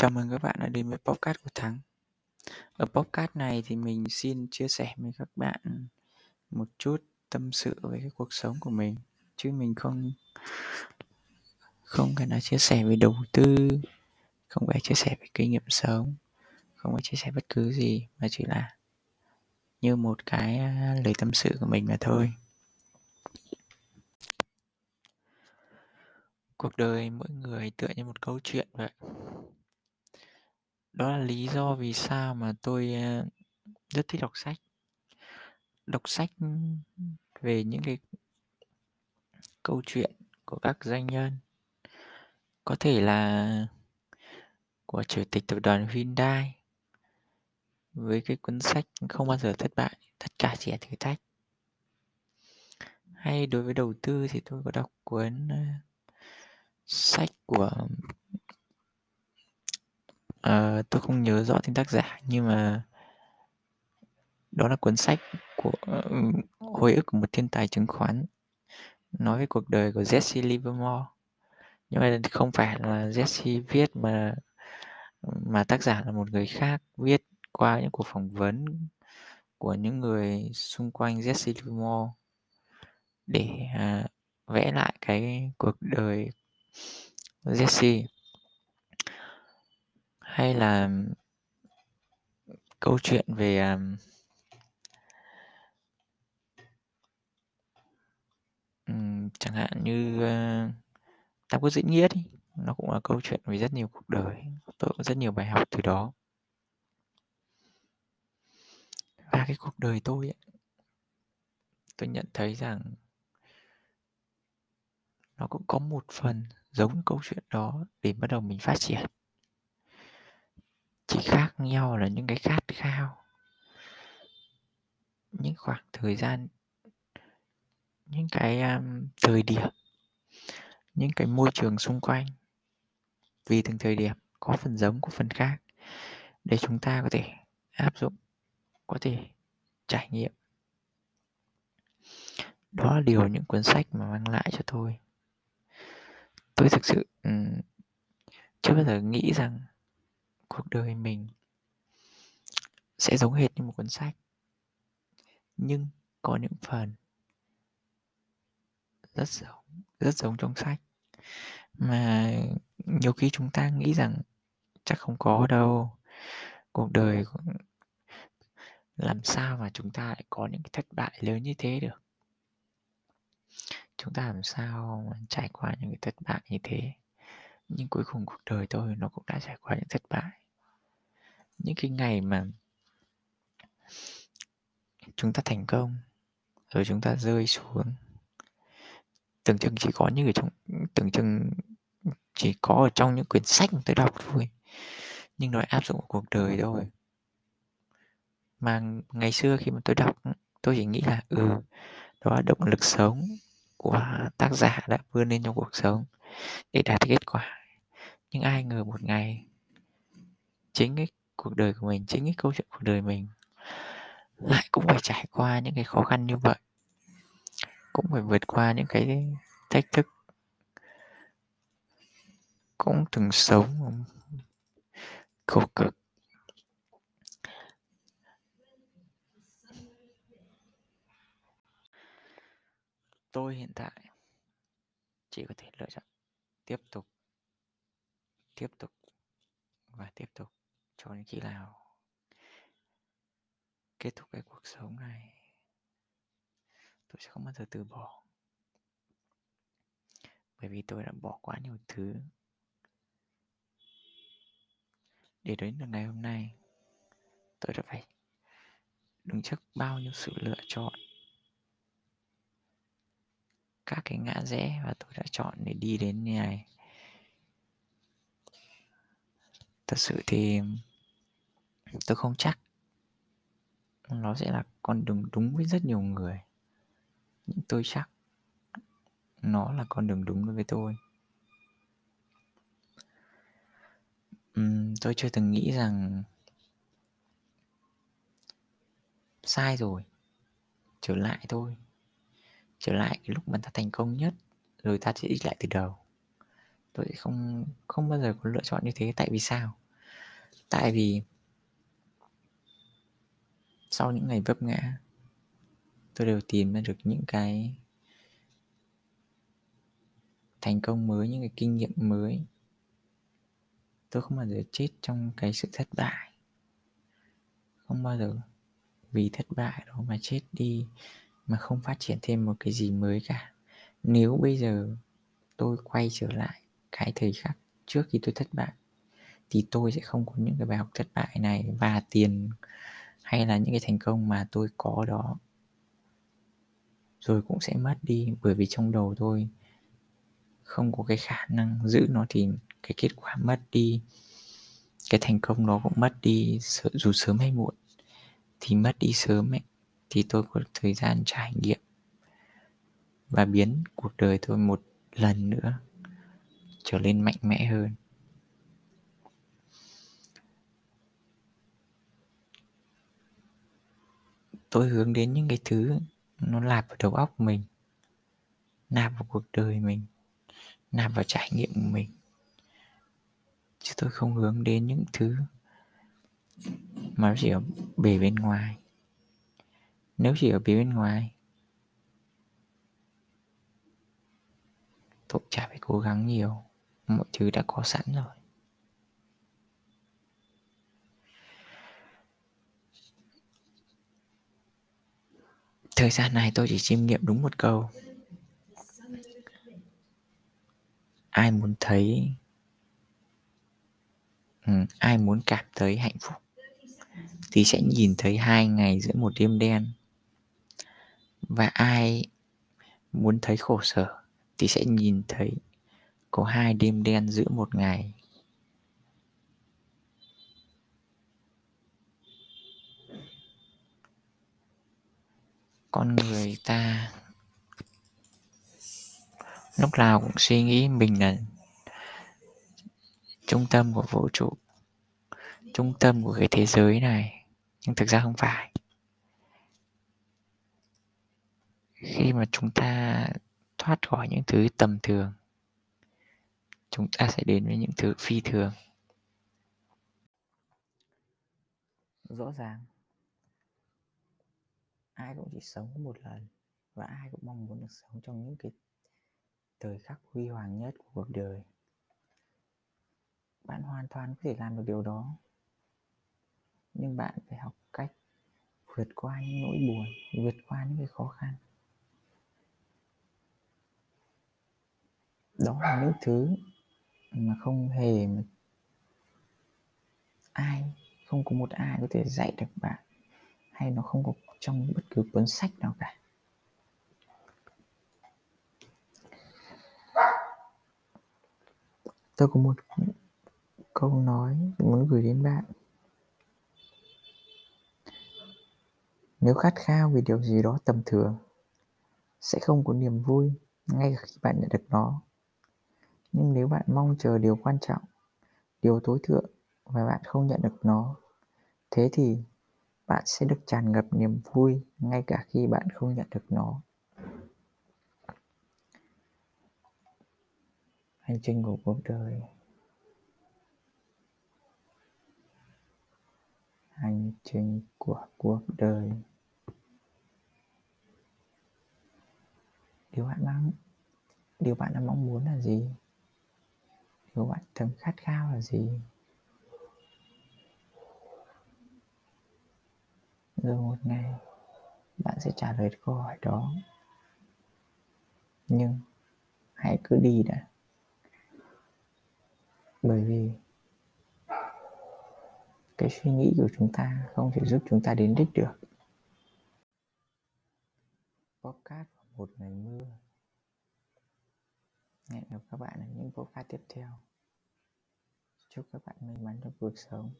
Chào mừng các bạn đã đến với podcast của Thắng. Ở podcast này thì mình xin chia sẻ với các bạn một chút tâm sự về cái cuộc sống của mình chứ mình không không phải là chia sẻ về đầu tư, không phải chia sẻ về kinh nghiệm sống, không phải chia sẻ bất cứ gì mà chỉ là như một cái à, lời tâm sự của mình mà thôi. Cuộc đời mỗi người tựa như một câu chuyện vậy đó là lý do vì sao mà tôi ờ, rất thích đọc sách. Đọc sách về những cái câu chuyện của các doanh nhân. Có thể là của chủ tịch tập đoàn Hyundai với cái cuốn sách không bao giờ thất bại, tất cả chỉ là thử thách. Hay đối với đầu tư thì tôi có đọc cuốn ờ, sách của Ờ, tôi không nhớ rõ tên tác giả nhưng mà đó là cuốn sách của ừm, Hồi ức của một thiên tài chứng khoán nói về cuộc đời của Jesse Livermore. Nhưng mà không phải là Jesse viết mà mà tác giả là một người khác viết qua những cuộc phỏng vấn của những người xung quanh Jesse Livermore để à, vẽ lại cái cuộc đời Jesse hay là câu chuyện về um, chẳng hạn như à, uh, tam quốc diễn nghĩa đi. Nó cũng là câu chuyện về rất nhiều cuộc đời tôi có rất nhiều bài học từ đó. Và cái cuộc đời tôi ấy, tôi nhận thấy rằng nó cũng có một phần giống câu chuyện đó để bắt đầu mình phát triển chỉ khác nhau là những cái khát khao. Những khoảng thời gian những cái um, thời điểm những cái môi trường xung quanh. Vì từng thời điểm có phần giống có phần khác. Để chúng ta có thể áp dụng có thể trải nghiệm. Đó là điều những cuốn sách mà mang lại cho tôi. Tôi thực sự um, chưa bao giờ nghĩ rằng cuộc đời mình sẽ giống hệt như một cuốn sách. Nhưng có những phần rất giống rất giống trong sách. Mà nhiều khi chúng ta nghĩ rằng chắc không có đâu. Cuộc đời làm sao mà chúng ta lại có những cái thất bại lớn như thế được? Chúng ta làm sao trải qua những cái thất bại như thế? Nhưng cuối cùng cuộc đời tôi nó cũng đã trải qua những thất bại. Những cái ngày mà chúng ta thành công, rồi chúng ta rơi xuống, tưởng chừng chỉ có như ở trong, tưởng chừng chỉ có ở trong những quyển sách tôi đọc thôi. Nhưng nó áp dụng vào cuộc đời thôi. Mà ngày xưa khi mà tôi đọc, tôi chỉ nghĩ là ừ đó là động lực sống của tác giả đã vươn lên trong cuộc sống để đạt kết quả nhưng ai ngờ một ngày chính cái cuộc đời của mình, chính cái câu chuyện cuộc đời mình lại cũng phải trải qua những cái khó khăn như vậy. Cũng phải vượt qua những cái thách thức. Cũng từng sống khổ cực. Tôi hiện tại chỉ có thể lựa chọn tiếp tục tiếp tục và tiếp tục cho đến khi nào kết thúc cái cuộc sống này. Tôi sẽ không bao giờ từ bỏ. Bởi vì tôi đã bỏ quá nhiều thứ. Để đến được ngày hôm nay, tôi đã phải đứng trước bao nhiêu sự lựa chọn. Các cái ngã rẽ và tôi đã chọn để đi đến như này. Thật sự thì tôi không chắc. Nó sẽ là con đường đúng với rất nhiều người. Nhưng tôi chắc nó là con đường đúng đối với tôi. Uhm, tôi chưa từng nghĩ rằng sai rồi. Trở lại thôi. Trở lại cái lúc mà ta thành công nhất rồi ta sẽ đi lại từ đầu. Tôi không không bao giờ có lựa chọn như thế tại vì sao? Tại vì sau những ngày vấp ngã, tôi đều tìm ra được những cái thành công mới, những cái kinh nghiệm mới. Tôi không bao giờ chết trong cái sự thất bại. Không bao giờ vì thất bại đó mà chết đi, mà không phát triển thêm một cái gì mới cả. Nếu bây giờ tôi quay trở lại cái thời khắc trước khi tôi thất bại thì tôi sẽ không có những cái bài học thất bại này và tiền hay là những cái thành công mà tôi có đó. Rồi cũng sẽ mất đi, bởi vì trong đầu tôi không có cái khả năng giữ nó thì cái kết quả mất đi, cái thành công đó cũng mất đi. Dù sớm hay muộn thì mất đi sớm ấy, thì tôi có thời gian trải nghiệm và biến cuộc đời tôi một lần nữa trở nên mạnh mẽ hơn. Tôi hướng đến những cái thứ nó lạp vào đầu óc mình, nạp vào cuộc đời mình, nạp vào trải nghiệm của mình. Chứ tôi không hướng đến những thứ mà chỉ ở bề bên ngoài. Nếu chỉ ở bề bên ngoài, tôi chả phải cố gắng nhiều. Mọi thứ đã có sẵn rồi. Thời gian này tôi chỉ chiêm nghiệm đúng một câu. Ai muốn thấy ừ, ai muốn cảm thấy hạnh phúc thì sẽ nhìn thấy hai ngày giữa một đêm đen. Và ai muốn thấy khổ sở thì sẽ nhìn thấy có hai đêm đen giữa một ngày. Con người ta. Lúc nào cũng suy nghĩ mình là trung tâm của vũ trụ, trung tâm của cái thế giới này, nhưng thực ra không phải. Khi mà chúng ta thoát khỏi những thứ tầm thường, chúng ta sẽ đến với những thứ phi thường. Rõ ràng ai cũng chỉ sống một lần và ai cũng mong muốn được sống trong những cái thời khắc huy hoàng nhất của cuộc đời. Bạn hoàn toàn có thể làm được điều đó, nhưng bạn phải học cách vượt qua những nỗi buồn, vượt qua những cái khó khăn. Đó là những thứ mà không hề mà ai, không có một ai có thể dạy được bạn hay nó không có trong bất cứ cuốn sách nào cả? Tôi có một câu nói muốn gửi đến bạn. Nếu khát khao vì điều gì đó tầm thường, sẽ không có niềm vui ngay khi bạn nhận được nó. Nhưng nếu bạn mong chờ điều quan trọng, điều tối thượng và bạn không nhận được nó, thế thì bạn sẽ được tràn ngập niềm vui ngay cả khi bạn không nhận được nó. Hành trình của cuộc đời. Hành trình của cuộc đời. Điều bạn mong, điều bạn đang mong muốn là gì? Điều bạn thầm khát khao là gì? Rồi một ngày, bạn sẽ trả lời câu hỏi đó. Nhưng hãy cứ đi đã. Bởi vì cái suy nghĩ của chúng ta không thể giúp chúng ta đến đích được. Podcast vào một ngày mưa. Hẹn gặp các bạn ở những podcast tiếp theo. Chúc các bạn may mắn trong cuộc sống.